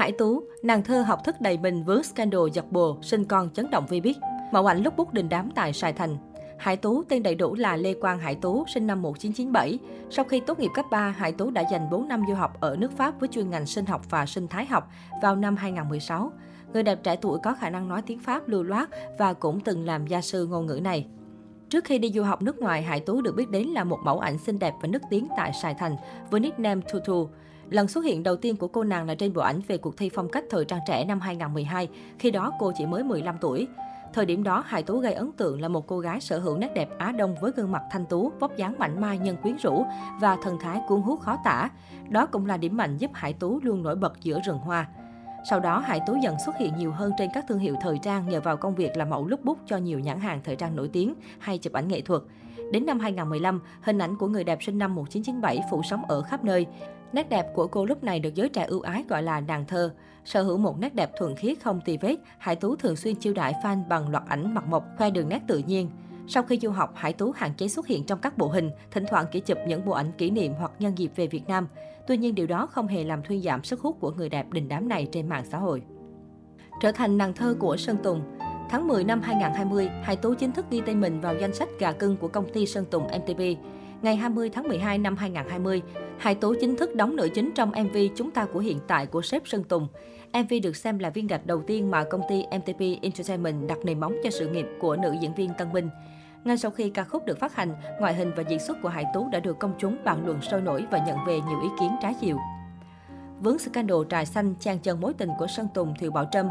Hải Tú, nàng thơ học thức đầy mình vướng scandal giật bồ, sinh con chấn động vi biết. Mẫu ảnh lúc bút đình đám tại Sài Thành. Hải Tú tên đầy đủ là Lê Quang Hải Tú, sinh năm 1997. Sau khi tốt nghiệp cấp 3, Hải Tú đã dành 4 năm du học ở nước Pháp với chuyên ngành sinh học và sinh thái học vào năm 2016. Người đẹp trẻ tuổi có khả năng nói tiếng Pháp lưu loát và cũng từng làm gia sư ngôn ngữ này. Trước khi đi du học nước ngoài, Hải Tú được biết đến là một mẫu ảnh xinh đẹp và nức tiếng tại Sài Thành với nickname Tutu. Lần xuất hiện đầu tiên của cô nàng là trên bộ ảnh về cuộc thi phong cách thời trang trẻ năm 2012, khi đó cô chỉ mới 15 tuổi. Thời điểm đó, Hải Tú gây ấn tượng là một cô gái sở hữu nét đẹp Á Đông với gương mặt thanh tú, vóc dáng mảnh mai nhưng quyến rũ và thần thái cuốn hút khó tả. Đó cũng là điểm mạnh giúp Hải Tú luôn nổi bật giữa rừng hoa. Sau đó, Hải Tú dần xuất hiện nhiều hơn trên các thương hiệu thời trang nhờ vào công việc là mẫu lúc bút cho nhiều nhãn hàng thời trang nổi tiếng hay chụp ảnh nghệ thuật. Đến năm 2015, hình ảnh của người đẹp sinh năm 1997 phủ sóng ở khắp nơi. Nét đẹp của cô lúc này được giới trẻ ưu ái gọi là nàng thơ. Sở hữu một nét đẹp thuần khiết không tì vết, Hải Tú thường xuyên chiêu đãi fan bằng loạt ảnh mặt mộc, khoe đường nét tự nhiên. Sau khi du học, Hải Tú hạn chế xuất hiện trong các bộ hình, thỉnh thoảng chỉ chụp những bộ ảnh kỷ niệm hoặc nhân dịp về Việt Nam. Tuy nhiên điều đó không hề làm thuyên giảm sức hút của người đẹp đình đám này trên mạng xã hội. Trở thành nàng thơ của Sơn Tùng Tháng 10 năm 2020, Hải Tú chính thức ghi tên mình vào danh sách gà cưng của công ty Sơn Tùng MTP. Ngày 20 tháng 12 năm 2020, Hải tố chính thức đóng nữ chính trong MV Chúng ta của hiện tại của sếp Sơn Tùng. MV được xem là viên gạch đầu tiên mà công ty MTP Entertainment đặt nền móng cho sự nghiệp của nữ diễn viên Tân Minh. Ngay sau khi ca khúc được phát hành, ngoại hình và diễn xuất của Hải Tú đã được công chúng bàn luận sôi nổi và nhận về nhiều ý kiến trái chiều. Vướng scandal trà xanh chan chân mối tình của Sơn Tùng Thiệu Bảo Trâm,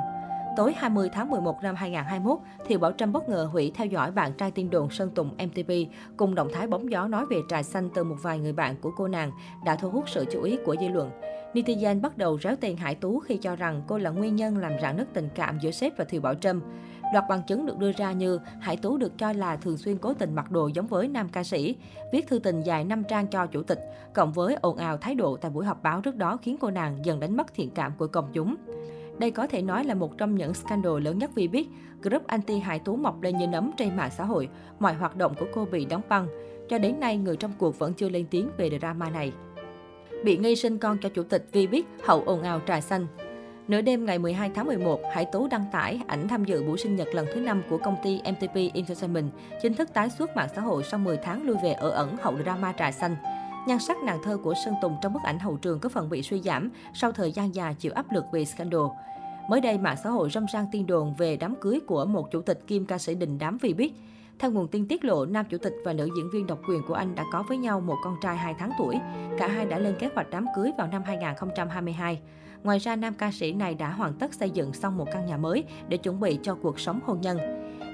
Tối 20 tháng 11 năm 2021, Thiệu Bảo Trâm bất ngờ hủy theo dõi bạn trai tiên đồn Sơn Tùng MTP cùng động thái bóng gió nói về trà xanh từ một vài người bạn của cô nàng đã thu hút sự chú ý của dư luận. Netizen bắt đầu réo tên Hải Tú khi cho rằng cô là nguyên nhân làm rạn nứt tình cảm giữa sếp và Thiệu Bảo Trâm. Loạt bằng chứng được đưa ra như Hải Tú được cho là thường xuyên cố tình mặc đồ giống với nam ca sĩ, viết thư tình dài 5 trang cho chủ tịch, cộng với ồn ào thái độ tại buổi họp báo trước đó khiến cô nàng dần đánh mất thiện cảm của công chúng. Đây có thể nói là một trong những scandal lớn nhất vì biết group anti Hải Tú mọc lên như nấm trên mạng xã hội, mọi hoạt động của cô bị đóng băng. Cho đến nay, người trong cuộc vẫn chưa lên tiếng về drama này. Bị nghi sinh con cho chủ tịch vì biết hậu ồn ào trà xanh. Nửa đêm ngày 12 tháng 11, Hải Tú đăng tải ảnh tham dự buổi sinh nhật lần thứ 5 của công ty MTP Entertainment, chính thức tái xuất mạng xã hội sau 10 tháng lui về ở ẩn hậu drama trà xanh. Nhan sắc nàng thơ của Sơn Tùng trong bức ảnh hậu trường có phần bị suy giảm sau thời gian dài chịu áp lực về scandal. Mới đây, mạng xã hội râm ran tin đồn về đám cưới của một chủ tịch kim ca sĩ đình đám vì biết. Theo nguồn tin tiết lộ, nam chủ tịch và nữ diễn viên độc quyền của anh đã có với nhau một con trai 2 tháng tuổi. Cả hai đã lên kế hoạch đám cưới vào năm 2022. Ngoài ra, nam ca sĩ này đã hoàn tất xây dựng xong một căn nhà mới để chuẩn bị cho cuộc sống hôn nhân.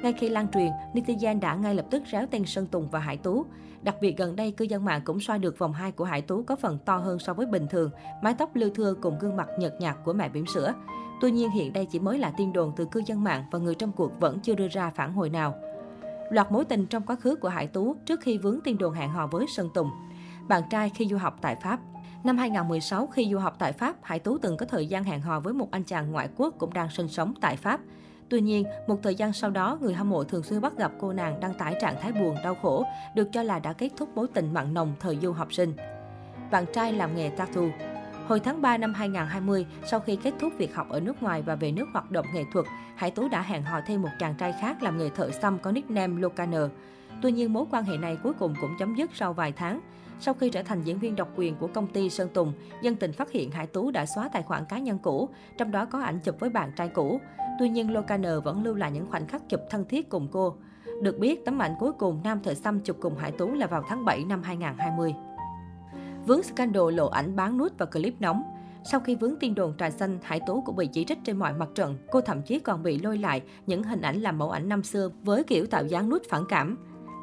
Ngay khi lan truyền, netizen đã ngay lập tức réo tên Sơn Tùng và Hải Tú. Đặc biệt gần đây, cư dân mạng cũng soi được vòng hai của Hải Tú có phần to hơn so với bình thường, mái tóc lưu thưa cùng gương mặt nhợt nhạt của mẹ bỉm sữa. Tuy nhiên hiện đây chỉ mới là tin đồn từ cư dân mạng và người trong cuộc vẫn chưa đưa ra phản hồi nào. Loạt mối tình trong quá khứ của Hải Tú trước khi vướng tin đồn hẹn hò với Sơn Tùng. Bạn trai khi du học tại Pháp Năm 2016, khi du học tại Pháp, Hải Tú từng có thời gian hẹn hò với một anh chàng ngoại quốc cũng đang sinh sống tại Pháp. Tuy nhiên, một thời gian sau đó, người hâm mộ thường xuyên bắt gặp cô nàng đăng tải trạng thái buồn, đau khổ, được cho là đã kết thúc mối tình mặn nồng thời du học sinh. Bạn trai làm nghề tattoo Hồi tháng 3 năm 2020, sau khi kết thúc việc học ở nước ngoài và về nước hoạt động nghệ thuật, Hải Tú đã hẹn hò thêm một chàng trai khác làm nghề thợ xăm có nickname Locaner. Tuy nhiên, mối quan hệ này cuối cùng cũng chấm dứt sau vài tháng. Sau khi trở thành diễn viên độc quyền của công ty Sơn Tùng, dân tình phát hiện Hải Tú đã xóa tài khoản cá nhân cũ, trong đó có ảnh chụp với bạn trai cũ. Tuy nhiên, Locaner vẫn lưu lại những khoảnh khắc chụp thân thiết cùng cô. Được biết, tấm ảnh cuối cùng nam thợ xăm chụp cùng Hải Tú là vào tháng 7 năm 2020 vướng scandal lộ ảnh bán nút và clip nóng. Sau khi vướng tin đồn trà xanh, Hải Tú cũng bị chỉ trích trên mọi mặt trận. Cô thậm chí còn bị lôi lại những hình ảnh làm mẫu ảnh năm xưa với kiểu tạo dáng nút phản cảm.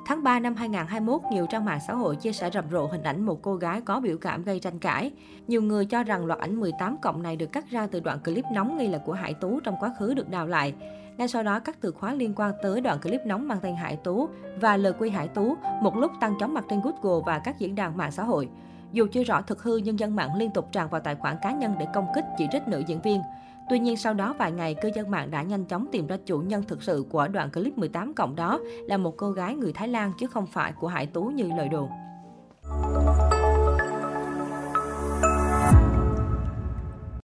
Tháng 3 năm 2021, nhiều trang mạng xã hội chia sẻ rầm rộ hình ảnh một cô gái có biểu cảm gây tranh cãi. Nhiều người cho rằng loạt ảnh 18 cộng này được cắt ra từ đoạn clip nóng nghi là của Hải Tú trong quá khứ được đào lại. Ngay sau đó, các từ khóa liên quan tới đoạn clip nóng mang tên Hải Tú và lời quy Hải Tú một lúc tăng chóng mặt trên Google và các diễn đàn mạng xã hội. Dù chưa rõ thực hư, nhưng dân mạng liên tục tràn vào tài khoản cá nhân để công kích chỉ trích nữ diễn viên. Tuy nhiên sau đó vài ngày, cư dân mạng đã nhanh chóng tìm ra chủ nhân thực sự của đoạn clip 18 cộng đó là một cô gái người Thái Lan chứ không phải của Hải Tú như lời đồn.